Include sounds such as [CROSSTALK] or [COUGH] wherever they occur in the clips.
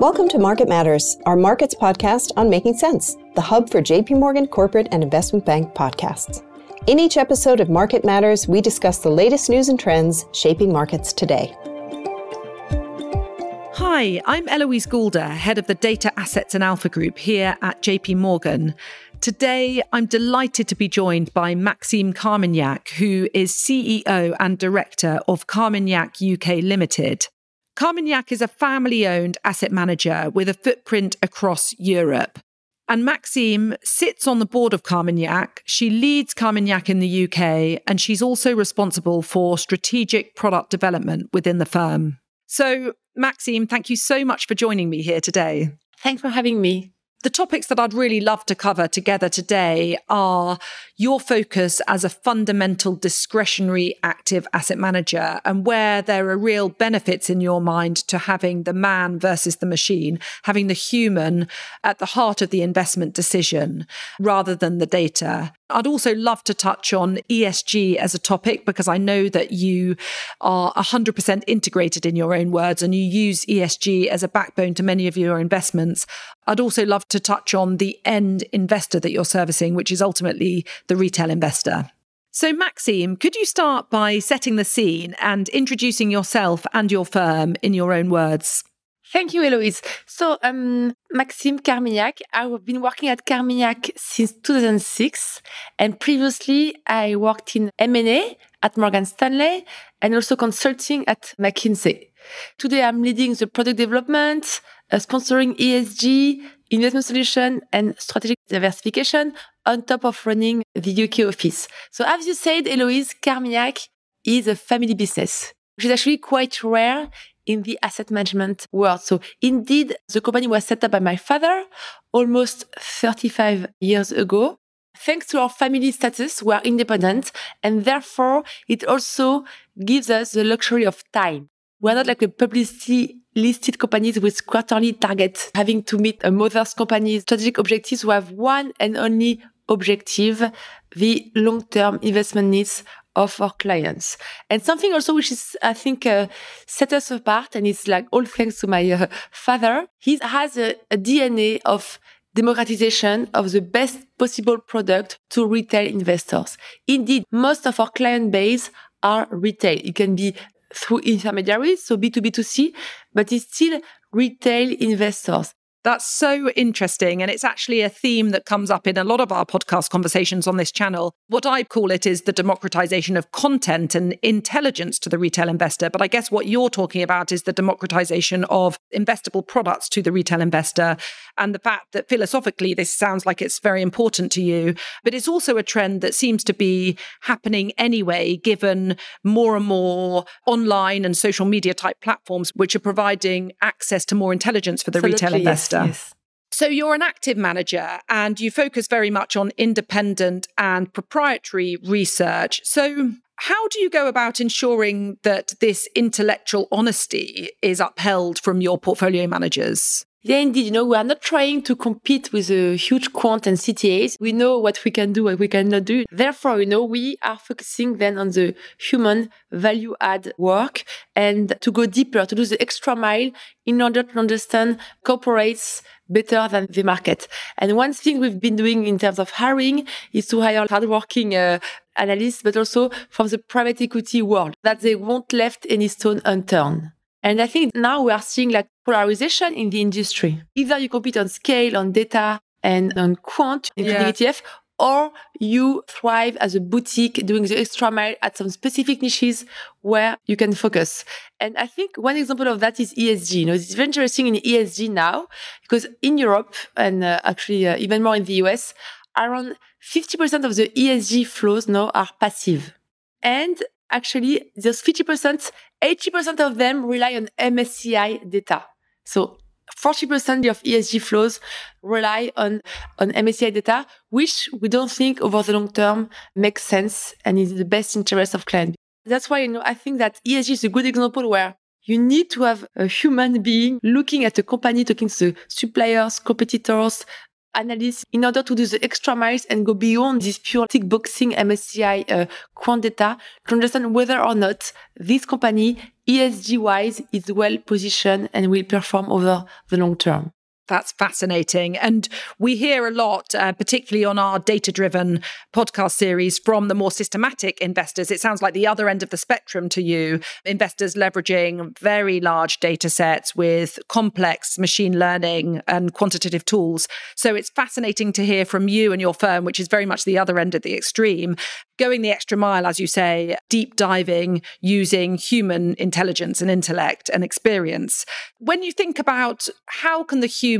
Welcome to Market Matters, our markets podcast on making sense, the hub for JP Morgan corporate and investment bank podcasts. In each episode of Market Matters, we discuss the latest news and trends shaping markets today. Hi, I'm Eloise Goulder, head of the Data Assets and Alpha Group here at JP Morgan. Today, I'm delighted to be joined by Maxime Carmignac, who is CEO and director of Carmignac UK Limited. Carmignac is a family owned asset manager with a footprint across Europe. And Maxime sits on the board of Carmignac. She leads Carmignac in the UK, and she's also responsible for strategic product development within the firm. So, Maxime, thank you so much for joining me here today. Thanks for having me. The topics that I'd really love to cover together today are your focus as a fundamental discretionary active asset manager and where there are real benefits in your mind to having the man versus the machine, having the human at the heart of the investment decision rather than the data. I'd also love to touch on ESG as a topic because I know that you are 100% integrated in your own words and you use ESG as a backbone to many of your investments. I'd also love to touch on the end investor that you're servicing, which is ultimately the retail investor. So, Maxime, could you start by setting the scene and introducing yourself and your firm in your own words? Thank you, Eloise. So, um, Maxime Carmignac, I've been working at Carmignac since 2006. And previously, I worked in M&A at Morgan Stanley and also consulting at McKinsey. Today, I'm leading the product development, uh, sponsoring ESG, investment solution, and strategic diversification on top of running the UK office. So, as you said, Eloise, Carmignac is a family business, which is actually quite rare in the asset management world. So indeed, the company was set up by my father almost 35 years ago. Thanks to our family status, we are independent and therefore it also gives us the luxury of time. We're not like a publicly listed companies with quarterly targets having to meet a mother's company's strategic objectives. We have one and only objective, the long-term investment needs of our clients. And something also which is, I think, uh, set us apart, and it's like all thanks to my uh, father. He has a, a DNA of democratization of the best possible product to retail investors. Indeed, most of our client base are retail. It can be through intermediaries, so B2B2C, but it's still retail investors. That's so interesting. And it's actually a theme that comes up in a lot of our podcast conversations on this channel. What I call it is the democratization of content and intelligence to the retail investor. But I guess what you're talking about is the democratization of investable products to the retail investor. And the fact that philosophically, this sounds like it's very important to you. But it's also a trend that seems to be happening anyway, given more and more online and social media type platforms, which are providing access to more intelligence for the Absolutely, retail investor. Yes, yes. So you're an active manager and you focus very much on independent and proprietary research. So how do you go about ensuring that this intellectual honesty is upheld from your portfolio managers? Yeah, indeed. You know, we are not trying to compete with a huge quant and CTAs. We know what we can do, what we cannot do. Therefore, you know, we are focusing then on the human value add work and to go deeper, to do the extra mile in order to understand corporates better than the market. And one thing we've been doing in terms of hiring is to hire hardworking uh, analysts, but also from the private equity world that they won't left any stone unturned. And I think now we are seeing like polarization in the industry. Either you compete on scale, on data, and on quant, including Yeah. ETF, or you thrive as a boutique doing the extra mile at some specific niches where you can focus. And I think one example of that is ESG. You know, it's very interesting in ESG now because in Europe and uh, actually uh, even more in the US, around 50% of the ESG flows now are passive. And actually, those 50%, 80% of them rely on MSCI data. So 40% of ESG flows rely on, on MSCI data, which we don't think over the long term makes sense and is the best interest of clients. That's why, you know, I think that ESG is a good example where you need to have a human being looking at a company, talking to suppliers, competitors, analysts in order to do the extra miles and go beyond this pure tick boxing MSCI uh, quant data to understand whether or not this company ESG wise is well positioned and will perform over the long term. That's fascinating. And we hear a lot, uh, particularly on our data driven podcast series, from the more systematic investors. It sounds like the other end of the spectrum to you investors leveraging very large data sets with complex machine learning and quantitative tools. So it's fascinating to hear from you and your firm, which is very much the other end of the extreme, going the extra mile, as you say, deep diving using human intelligence and intellect and experience. When you think about how can the human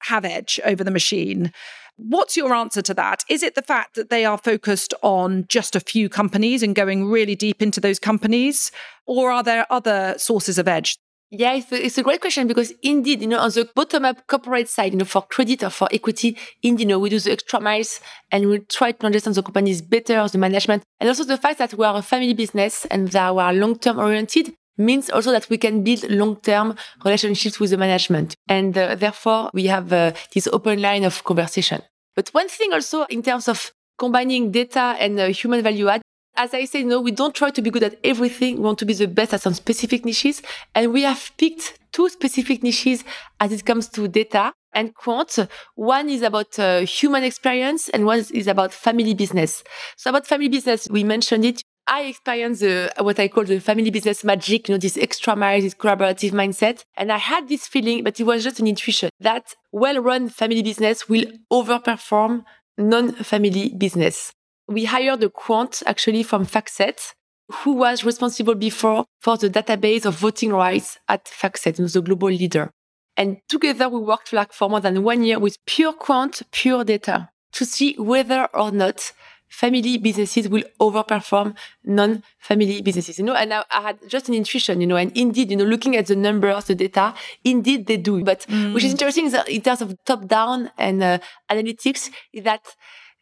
have edge over the machine, What's your answer to that? Is it the fact that they are focused on just a few companies and going really deep into those companies? Or are there other sources of edge? Yeah, it's a, it's a, great question because indeed, you know, on the bottom up corporate side, you know, for credit or for equity, indeed, you know, we do the extra miles and we try to understand the companies better, the management, and also the fact that we are a family business and that we are long term oriented means also that we can build long term relationships with the management. And uh, therefore, we have uh, this open line of conversation. But one thing also in terms of combining data and uh, human value add, as I say, no, we don't try to be good at everything. We want to be the best at some specific niches. And we have picked two specific niches as it comes to data and quant. One is about uh, human experience and one is about family business. So about family business, we mentioned it. I experienced the, what I call the family business magic, you know, this extra mile, this collaborative mindset. And I had this feeling, but it was just an intuition that well-run family business will overperform non-family business we hired a quant actually from FactSet who was responsible before for the database of voting rights at FactSet, the global leader. And together we worked like for more than one year with pure quant, pure data to see whether or not family businesses will overperform non-family businesses. You know, and I, I, had just an intuition, you know, and indeed, you know, looking at the numbers, the data, indeed they do. But mm. which is interesting is in terms of top-down and uh, analytics, is that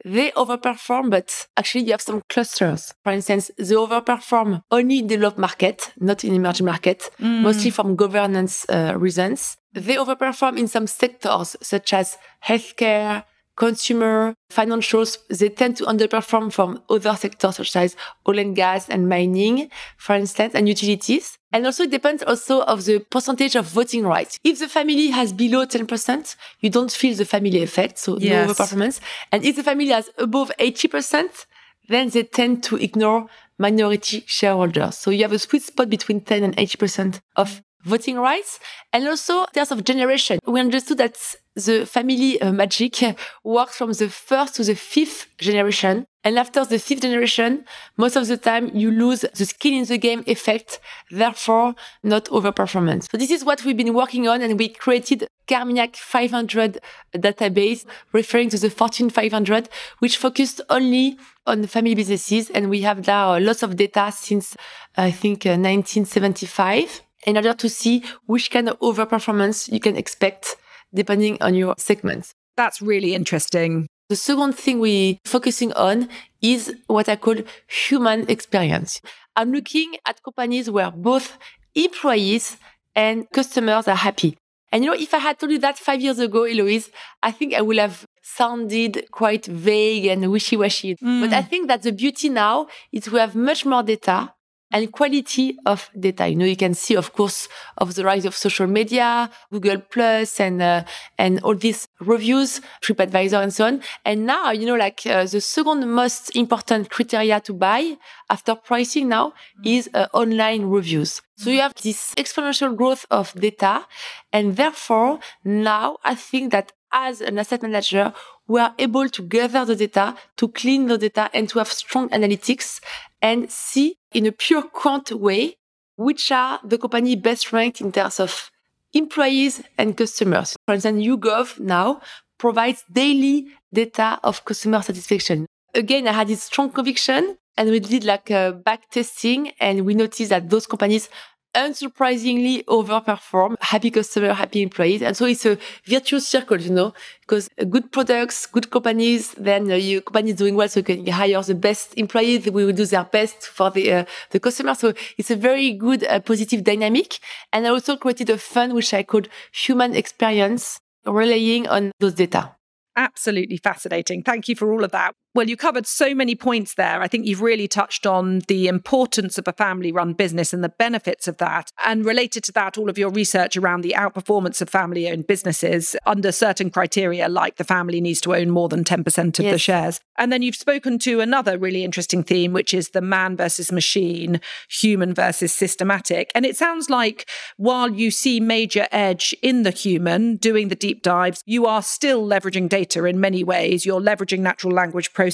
they overperform, but actually you have some clusters. For instance, they overperform only in developed market, not in emerging market, mm. mostly from governance uh, reasons. They overperform in some sectors such as healthcare, consumer, financials, they tend to underperform from other sectors such as oil and gas and mining, for instance, and utilities. And also it depends also of the percentage of voting rights. If the family has below 10%, you don't feel the family effect, so yes. no overperformance. And if the family has above 80%, then they tend to ignore minority shareholders. So you have a sweet spot between 10 and 80% of voting rights. And also in terms of generation, we understood that the family uh, magic works from the first to the fifth generation. And after the fifth generation, most of the time you lose the skin in the game effect, therefore not overperformance. So this is what we've been working on and we created Carmignac 500 database referring to the Fortune 500, which focused only on family businesses. And we have now lots of data since I think uh, 1975 in order to see which kind of overperformance you can expect depending on your segments. That's really interesting. The second thing we're focusing on is what I call human experience. I'm looking at companies where both employees and customers are happy. And you know, if I had told you that five years ago, Eloise, I think I would have sounded quite vague and wishy-washy. Mm. But I think that the beauty now is we have much more data and quality of data. You know, you can see, of course, of the rise of social media, Google Plus, and uh, and all these reviews, TripAdvisor, and so on. And now, you know, like uh, the second most important criteria to buy after pricing now is uh, online reviews. So you have this exponential growth of data, and therefore now I think that as an asset manager, we are able to gather the data, to clean the data, and to have strong analytics and see in a pure quant way which are the company best ranked in terms of employees and customers. For instance, YouGov now provides daily data of customer satisfaction. Again, I had this strong conviction and we did like a back testing and we noticed that those companies unsurprisingly overperform happy customer, happy employees. And so it's a virtuous circle, you know, because good products, good companies, then uh, your company is doing well. So you can hire the best employees. We will do their best for the, uh, the customer. So it's a very good, uh, positive dynamic. And I also created a fund, which I called human experience, relying on those data. Absolutely fascinating. Thank you for all of that. Well, you covered so many points there. I think you've really touched on the importance of a family run business and the benefits of that. And related to that, all of your research around the outperformance of family owned businesses under certain criteria, like the family needs to own more than 10% of yes. the shares. And then you've spoken to another really interesting theme, which is the man versus machine, human versus systematic. And it sounds like while you see major edge in the human doing the deep dives, you are still leveraging data in many ways. You're leveraging natural language processing.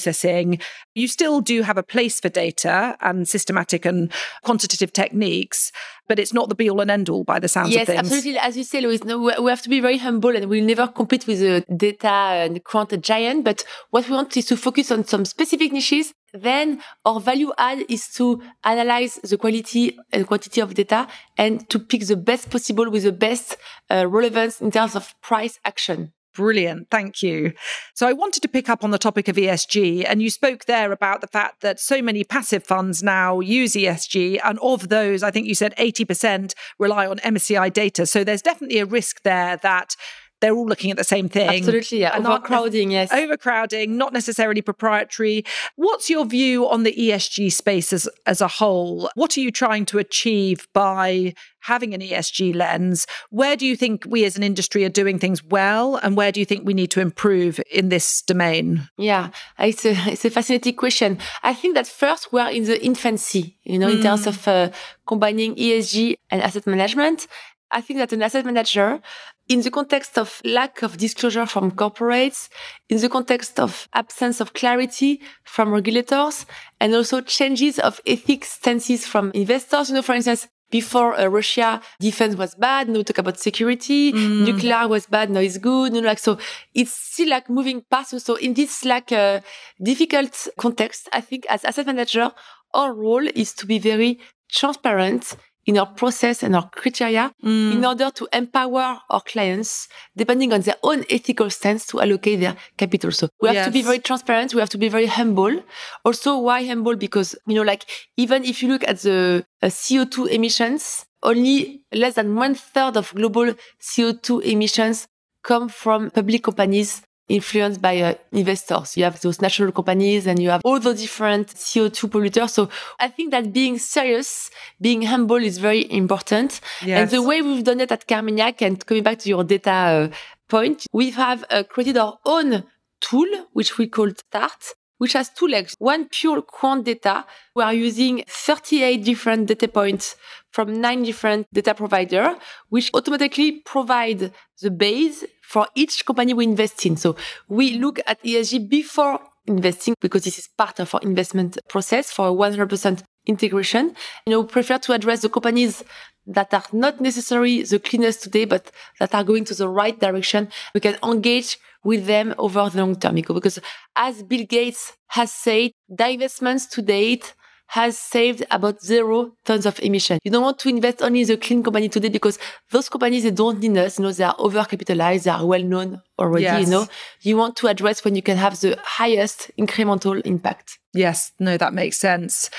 You still do have a place for data and systematic and quantitative techniques, but it's not the be all and end all by the sounds yes, of things. Yes, absolutely. As you say, Eloise, no, we have to be very humble and we'll never compete with a data and quant giant. But what we want is to focus on some specific niches. Then our value add is to analyze the quality and quantity of data and to pick the best possible with the best uh, relevance in terms of price action. Brilliant. Thank you. So I wanted to pick up on the topic of ESG. And you spoke there about the fact that so many passive funds now use ESG. And of those, I think you said 80% rely on MSCI data. So there's definitely a risk there that they're all looking at the same thing. Absolutely, yeah. Overcrowding, yes. Overcrowding, not necessarily proprietary. What's your view on the ESG space as, as a whole? What are you trying to achieve by having an ESG lens? Where do you think we as an industry are doing things well? And where do you think we need to improve in this domain? Yeah, it's a, it's a fascinating question. I think that first we're in the infancy, you know, mm. in terms of uh, combining ESG and asset management. I think that an asset manager in the context of lack of disclosure from corporates, in the context of absence of clarity from regulators, and also changes of ethics stances from investors. You know, for instance, before uh, Russia, defense was bad. Now talk about security. Mm. Nuclear was bad. Now it's good. Know, like, so it's still like moving past. So in this like uh, difficult context, I think as asset manager, our role is to be very transparent in our process and our criteria mm. in order to empower our clients, depending on their own ethical stance to allocate their capital. So we have yes. to be very transparent. We have to be very humble. Also, why humble? Because, you know, like even if you look at the uh, CO2 emissions, only less than one third of global CO2 emissions come from public companies influenced by uh, investors. You have those national companies and you have all the different CO2 polluters. So I think that being serious, being humble is very important. Yes. And the way we've done it at Carmignac and coming back to your data uh, point, we have uh, created our own tool, which we call START, which has two legs. One pure quant data. We are using 38 different data points from nine different data provider, which automatically provide the base for each company we invest in. So we look at ESG before investing because this is part of our investment process for 100% integration. You know, prefer to address the companies that are not necessarily the cleanest today, but that are going to the right direction. We can engage with them over the long term because as Bill Gates has said, divestments to date has saved about zero tons of emission. You don't want to invest only in the clean company today because those companies, they don't need us. You know, they are overcapitalized. They are well known already. Yes. You know, you want to address when you can have the highest incremental impact. Yes, no, that makes sense.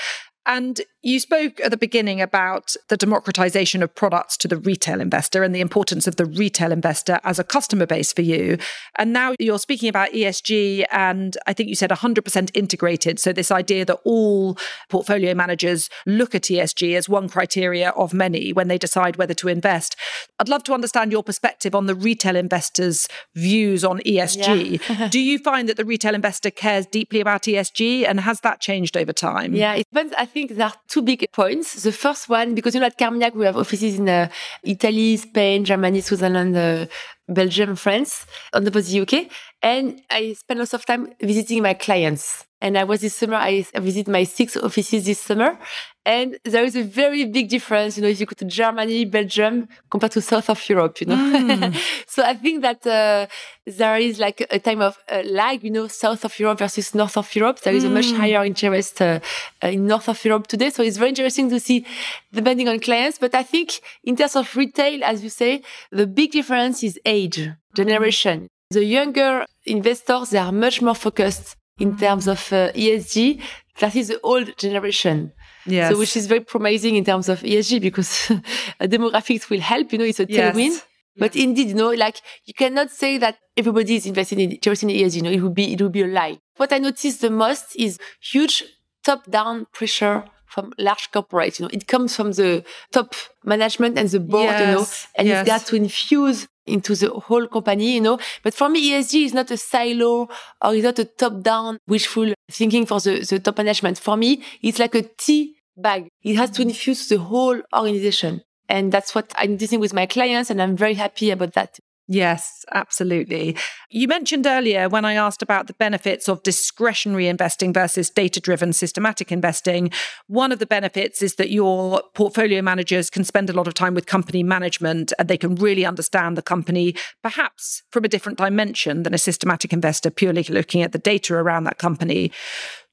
And you spoke at the beginning about the democratization of products to the retail investor and the importance of the retail investor as a customer base for you. And now you're speaking about ESG, and I think you said 100% integrated. So, this idea that all portfolio managers look at ESG as one criteria of many when they decide whether to invest. I'd love to understand your perspective on the retail investor's views on ESG. Yeah. [LAUGHS] [LAUGHS] Do you find that the retail investor cares deeply about ESG, and has that changed over time? Yeah, it depends. I think are two big points. The first one, because you know at Carmignac we have offices in uh, Italy, Spain, Germany, Switzerland, uh, Belgium, France, top of the UK, and I spend lots of time visiting my clients. And I was this summer, I visited my six offices this summer. And there is a very big difference, you know, if you go to Germany, Belgium, compared to South of Europe, you know. Mm. [LAUGHS] so I think that uh, there is like a time of uh, lag, you know, South of Europe versus North of Europe. There is mm. a much mm. higher interest uh, uh, in North of Europe today. So it's very interesting to see, depending on clients. But I think in terms of retail, as you say, the big difference is age, generation. The younger investors, they are much more focused in terms of uh, ESG versus the old generation. Yes. So which is very promising in terms of ESG because [LAUGHS] demographics will help, you know, it's a tailwind. Yes. But indeed, you know, like you cannot say that everybody is investing in in ESG. You know, it would be it would be a lie. What I noticed the most is huge top-down pressure from large corporates. You know, it comes from the top management and the board. Yes, you know, and yes. it's got to infuse into the whole company, you know. But for me, ESG is not a silo or it's not a top-down wishful thinking for the, the top management. For me, it's like a tea bag. It has to infuse the whole organization. And that's what I'm doing with my clients. And I'm very happy about that. Yes, absolutely. You mentioned earlier when I asked about the benefits of discretionary investing versus data driven systematic investing. One of the benefits is that your portfolio managers can spend a lot of time with company management and they can really understand the company, perhaps from a different dimension than a systematic investor purely looking at the data around that company.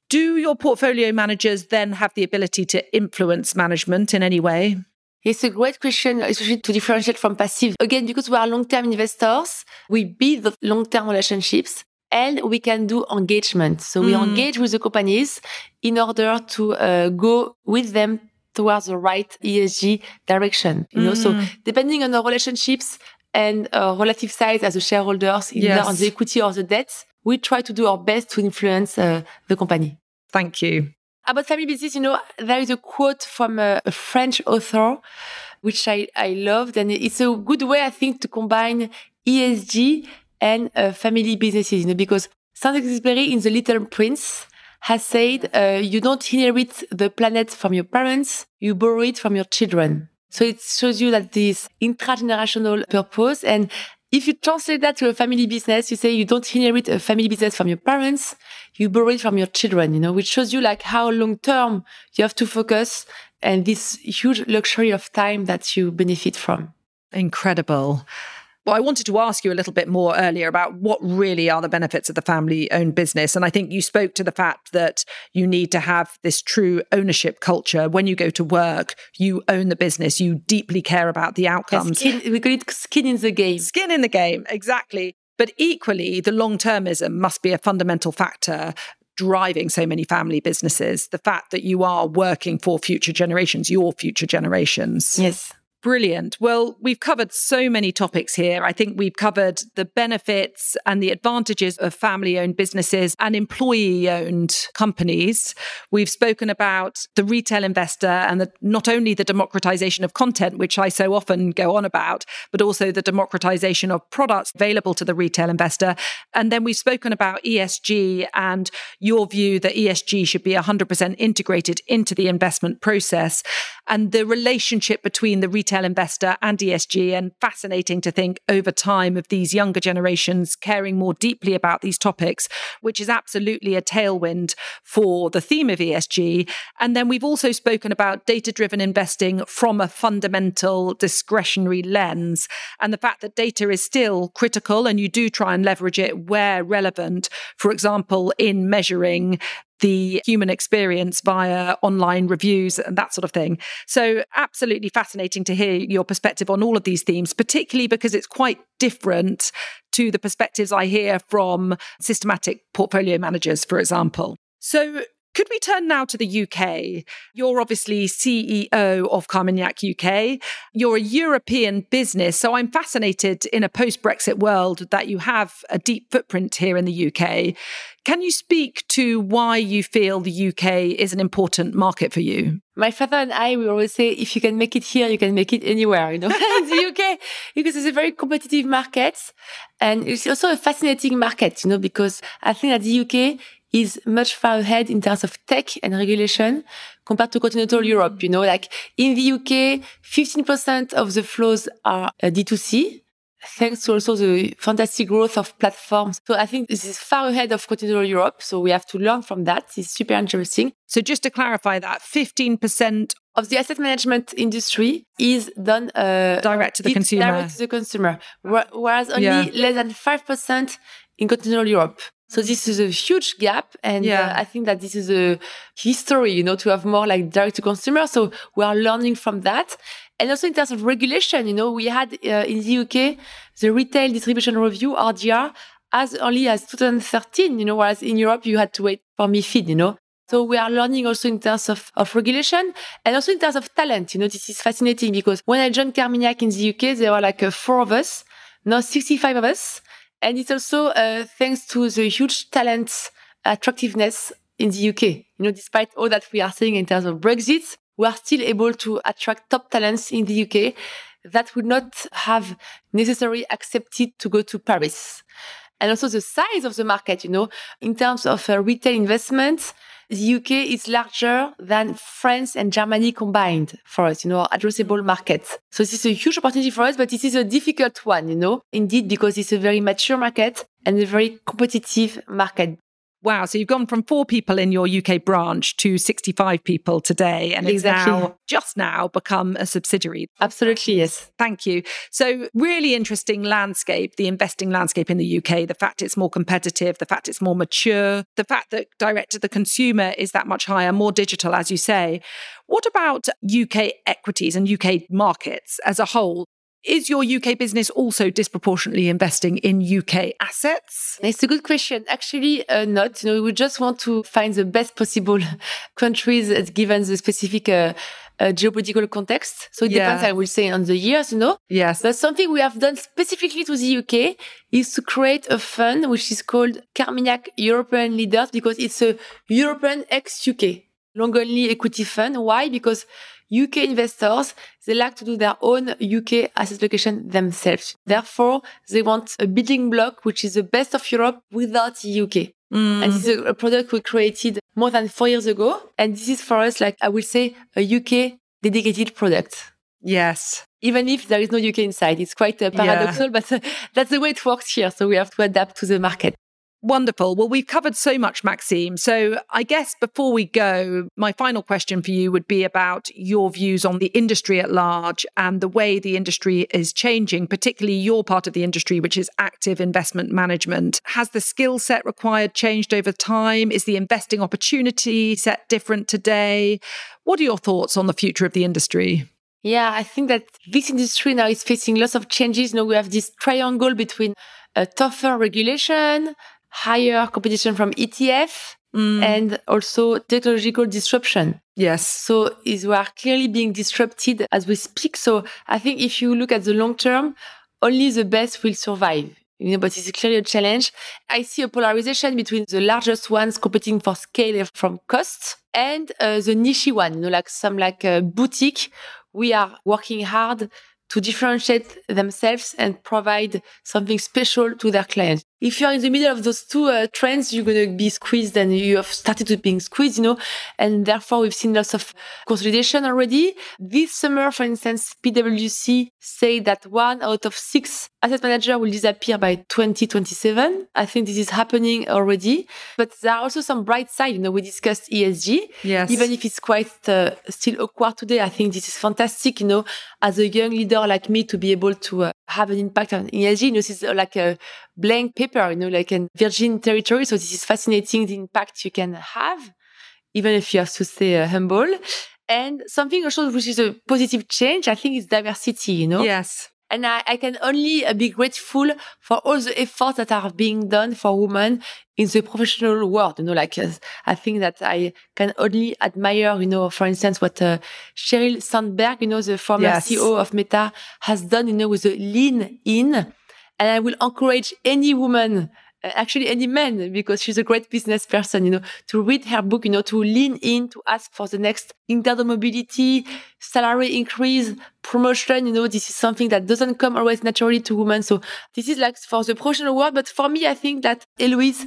Do your portfolio managers then have the ability to influence management in any way? It's a great question, especially to differentiate from passive. Again, because we are long-term investors, we build the long-term relationships and we can do engagement. So we Mm. engage with the companies in order to uh, go with them towards the right ESG direction. You know, so Mm. depending on our relationships and uh, relative size as the shareholders, either Yes. on the equity or the debt, we try to do our best to influence uh, the company. Thank you. About family business, you know, there is a quote from a, a French author, which I, I loved. And it's a good way, I think, to combine ESG and uh, family businesses, you know, because Saint-Exupéry in The Little Prince has said, uh, you don't inherit the planet from your parents, you borrow it from your children. So it shows you that this intragenerational purpose. And if you translate that to a family business, you say you don't inherit a family business from your parents, you borrow it from your children, you know, which shows you like how long term you have to focus and this huge luxury of time that you benefit from. Incredible. Well, I wanted to ask you a little bit more earlier about what really are the benefits of the family owned business. And I think you spoke to the fact that you need to have this true ownership culture. When you go to work, you own the business, you deeply care about the outcomes. Skin, we call it skin in the game. Skin in the game, exactly. But equally, the long termism must be a fundamental factor driving so many family businesses. The fact that you are working for future generations, your future generations. Yes. Brilliant. Well, we've covered so many topics here. I think we've covered the benefits and the advantages of family owned businesses and employee owned companies. We've spoken about the retail investor and the, not only the democratization of content, which I so often go on about, but also the democratization of products available to the retail investor. And then we've spoken about ESG and your view that ESG should be 100% integrated into the investment process and the relationship between the retail investor and ESG. And fascinating to think over time of these younger generations caring more deeply about these topics, which is absolutely a tailwind for the theme of ESG. And then we've also spoken about data driven investing from a fundamental discretionary lens and the fact that data is still critical and you do try and leverage it where relevant. For example, in measuring the human experience via online reviews and that sort of thing. So, absolutely fascinating to hear your perspective on all of these themes, particularly because it's quite different to the perspectives I hear from systematic portfolio managers, for example. So, could we turn now to the UK? You're obviously CEO of Carmignac UK. You're a European business. So I'm fascinated in a post Brexit world that you have a deep footprint here in the UK. Can you speak to why you feel the UK is an important market for you? My father and I, we always say, if you can make it here, you can make it anywhere, you know, [LAUGHS] in the UK, because it's a very competitive market. And it's also a fascinating market, you know, because I think that the UK is much far ahead in terms of tech and regulation compared to continental Europe. You know, like in the UK, 15% of the flows are uh, D2C, thanks to also the fantastic growth of platforms. So I think this is far ahead of continental Europe. So we have to learn from that. It's super interesting. So just to clarify that, 15% Of the asset management industry is done uh, direct to the consumer. direct to the consumer, whereas only Yeah. less than 5% in continental Europe. So this is a huge gap. And Yeah. uh, I think that this is a history, you know, to have more like direct to consumer. So we are learning from that. And also in terms of regulation, you know, we had uh, in the UK, the Retail Distribution Review, RDR, as early as 2013, you know, whereas in Europe, you had to wait for MIFID, you know. So we are learning also in terms of, of regulation and also in terms of talent. You know, this is fascinating because when I joined Carmignac in the UK, there were like uh, four of us, now 65 of us. And it's also uh, thanks to the huge talent attractiveness in the UK. You know, despite all that we are seeing in terms of Brexit, we are still able to attract top talents in the UK that would not have necessarily accepted to go to Paris. And also the size of the market, you know, in terms of uh, retail investment, the UK is larger than France and Germany combined for us, you know, addressable market. So this is a huge opportunity for us, but this is a difficult one, you know, indeed, because it's a very mature market and a very competitive market. Wow. So you've gone from four people in your UK branch to 65 people today. And it's now just now become a subsidiary. Absolutely. Yes. Thank you. So really interesting landscape, the investing landscape in the UK, the fact it's more competitive, the fact it's more mature, the fact that direct to the consumer is that much higher, more digital, as you say. What about UK equities and UK markets as a whole? Is your UK business also disproportionately investing in UK assets? It's a good question. Actually, uh, not. You know, we just want to find the best possible [LAUGHS] countries given the specific uh, uh, geopolitical context. So it yeah. depends, I will say, on the years, you know. Yes. But something we have done specifically to the UK is to create a fund which is called Carmignac European Leaders because it's a European ex-UK long only equity fund. Why? Because UK investors, they like to do their own UK asset allocation themselves. Therefore, they want a building block, which is the best of Europe without the UK. Mm. And this is a product we created more than four years ago. And this is for us, like I will say, a UK dedicated product. Yes. Even if there is no UK inside, it's quite uh, paradoxal, yeah. but uh, [LAUGHS] that's the way it works here. So we have to adapt to the market. Wonderful. Well, we've covered so much, Maxime. So I guess before we go, my final question for you would be about your views on the industry at large and the way the industry is changing, particularly your part of the industry, which is active investment management. Has the skill set required changed over time? Is the investing opportunity set different today? What are your thoughts on the future of the industry? Yeah, I think that this industry now is facing lots of changes. You know, we have this triangle between a tougher regulation, higher competition from ETF mm. and also technological disruption. Yes. So is we are clearly being disrupted as we speak. So I think if you look at the long term, only the best will survive. You know, but it's clearly a challenge. I see a polarization between the largest ones competing for scale from cost and uh, the niche one, you know, like some like a boutique. We are working hard to differentiate themselves and provide something special to their clients. If you're in the middle of those two uh, trends, you're going to be squeezed and you have started to being squeezed, you know, and therefore we've seen lots of consolidation already. This summer, for instance, PwC say that one out of six asset manager will disappear by 2027. I think this is happening already, but there are also some bright side. You know, we discussed ESG. Yes. Even if it's quite uh, still awkward today, I think this is fantastic, you know, as a young leader like me to be able to uh, have an impact on ESG. You know, this is uh, like a blank paper, you know, like in virgin territory. So this is fascinating, the impact you can have, even if you have to stay uh, humble. And something also which is a positive change, I think is diversity, you know? Yes. And I, I can only uh, be grateful for all the efforts that are being done for women in the professional world. You know, like uh, I think that I can only admire, you know, for instance, what uh, Sheryl Sandberg, you know, the former yes. CEO of Meta has done, you know, with the lean in. And I will encourage any woman actually any man because she's a great business person you know to read her book you know to lean in to ask for the next internal mobility salary increase promotion you know this is something that doesn't come always naturally to women. So this is like for the professional world but for me i think that eloise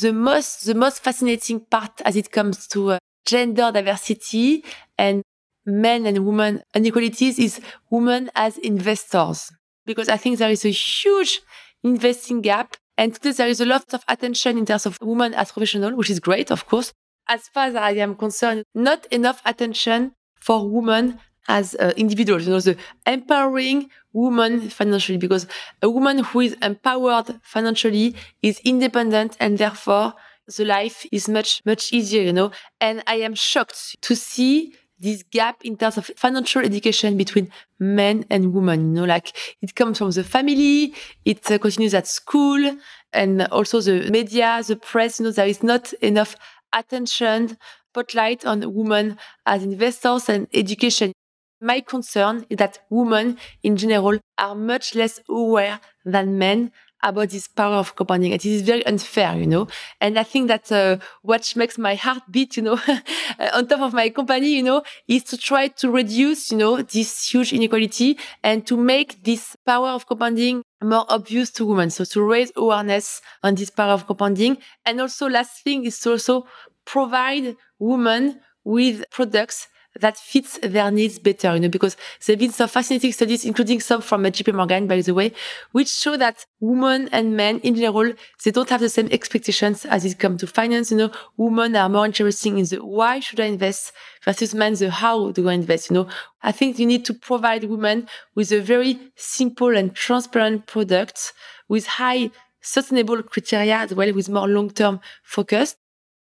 the most the most fascinating part as it comes to uh, gender diversity and men and women inequalities is women as investors. Because i think there is a huge investing gap and today there is a lot of attention in terms of women as professional, which is great, of course. As far as I am concerned, not enough attention for women as uh, individuals, you know, the empowering woman financially, because a woman who is empowered financially is independent and therefore the life is much, much easier, you know. And I am shocked to see this gap in terms of financial education between men and women. You know, like it comes from the family, it uh, continues at school, and also the media, the press. You know, there is not enough attention spotlight on women as investors and education. My concern is that women in general are much less aware than men about this power of compounding. It is very unfair, you know. And I think that uh, what makes my heart beat, you know, [LAUGHS] on top of my company, you know, is to try to reduce, you know, this huge inequality and to make this power of compounding more obvious to women. So to raise awareness on this power of compounding. And also last thing is to also provide women with products that fits their needs better, you know, because there have been some fascinating studies, including some from uh, JP Morgan, by the way, which show that women and men in general, they don't have the same expectations as it comes to finance. You know, women are more interested in the why should I invest versus men, the how do I invest? You know, I think you need to provide women with a very simple and transparent product with high sustainable criteria as well, with more long-term focus.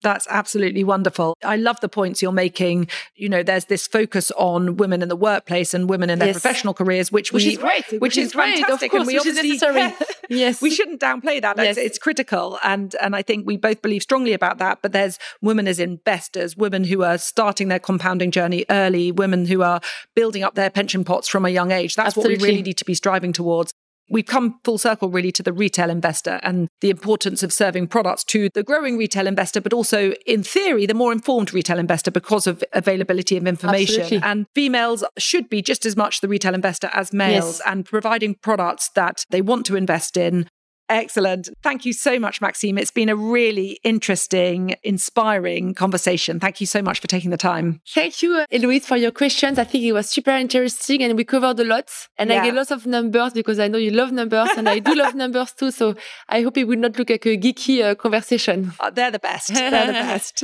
That's absolutely wonderful. I love the points you're making. You know, there's this focus on women in the workplace and women in their yes. professional careers, which, which we, is great, which, which is, is great, fantastic, course, and we obviously [LAUGHS] yes, we shouldn't downplay that. Yes. It's, it's critical, and and I think we both believe strongly about that. But there's women as investors, women who are starting their compounding journey early, women who are building up their pension pots from a young age. That's Absolutely. what we really need to be striving towards. We've come full circle really to the retail investor and the importance of serving products to the growing retail investor, but also in theory, the more informed retail investor because of availability of information. Absolutely. And females should be just as much the retail investor as males yes. and providing products that they want to invest in Excellent. Thank you so much, Maxime. It's been a really interesting, inspiring conversation. Thank you so much for taking the time. Thank you, Eloise, for your questions. I think it was super interesting and we covered a lot. And yeah. I get lots of numbers because I know you love numbers and I do love [LAUGHS] numbers too. So I hope it will not look like a geeky uh, conversation. Uh, they're the best. They're the [LAUGHS] best.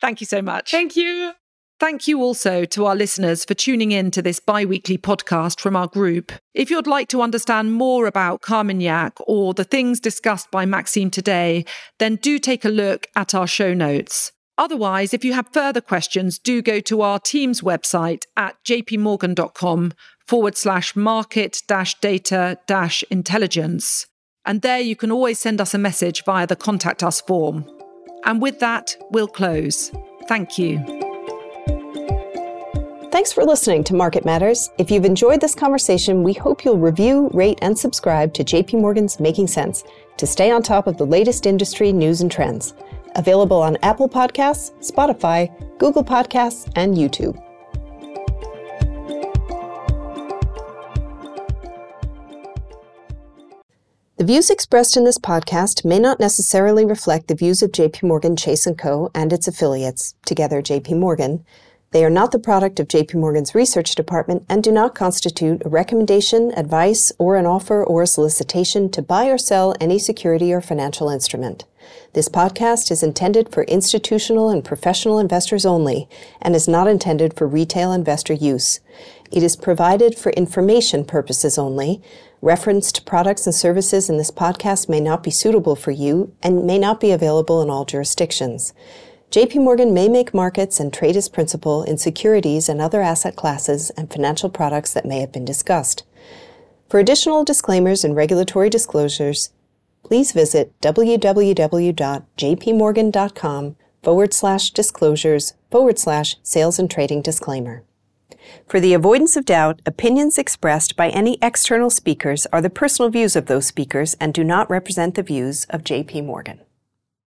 Thank you so much. Thank you. Thank you also to our listeners for tuning in to this bi weekly podcast from our group. If you'd like to understand more about Carmignac or the things discussed by Maxime today, then do take a look at our show notes. Otherwise, if you have further questions, do go to our team's website at jpmorgan.com forward slash market dash data dash intelligence. And there you can always send us a message via the contact us form. And with that, we'll close. Thank you. Thanks for listening to Market Matters. If you've enjoyed this conversation, we hope you'll review, rate, and subscribe to JP Morgan's Making Sense to stay on top of the latest industry news and trends. Available on Apple Podcasts, Spotify, Google Podcasts, and YouTube. The views expressed in this podcast may not necessarily reflect the views of JP Morgan Chase & Co. and its affiliates, together JP Morgan, they are not the product of JP Morgan's research department and do not constitute a recommendation, advice, or an offer or solicitation to buy or sell any security or financial instrument. This podcast is intended for institutional and professional investors only and is not intended for retail investor use. It is provided for information purposes only. Referenced products and services in this podcast may not be suitable for you and may not be available in all jurisdictions. JP Morgan may make markets and trade as principal in securities and other asset classes and financial products that may have been discussed. For additional disclaimers and regulatory disclosures, please visit www.jpmorgan.com forward slash disclosures forward slash sales and trading disclaimer. For the avoidance of doubt, opinions expressed by any external speakers are the personal views of those speakers and do not represent the views of JP Morgan.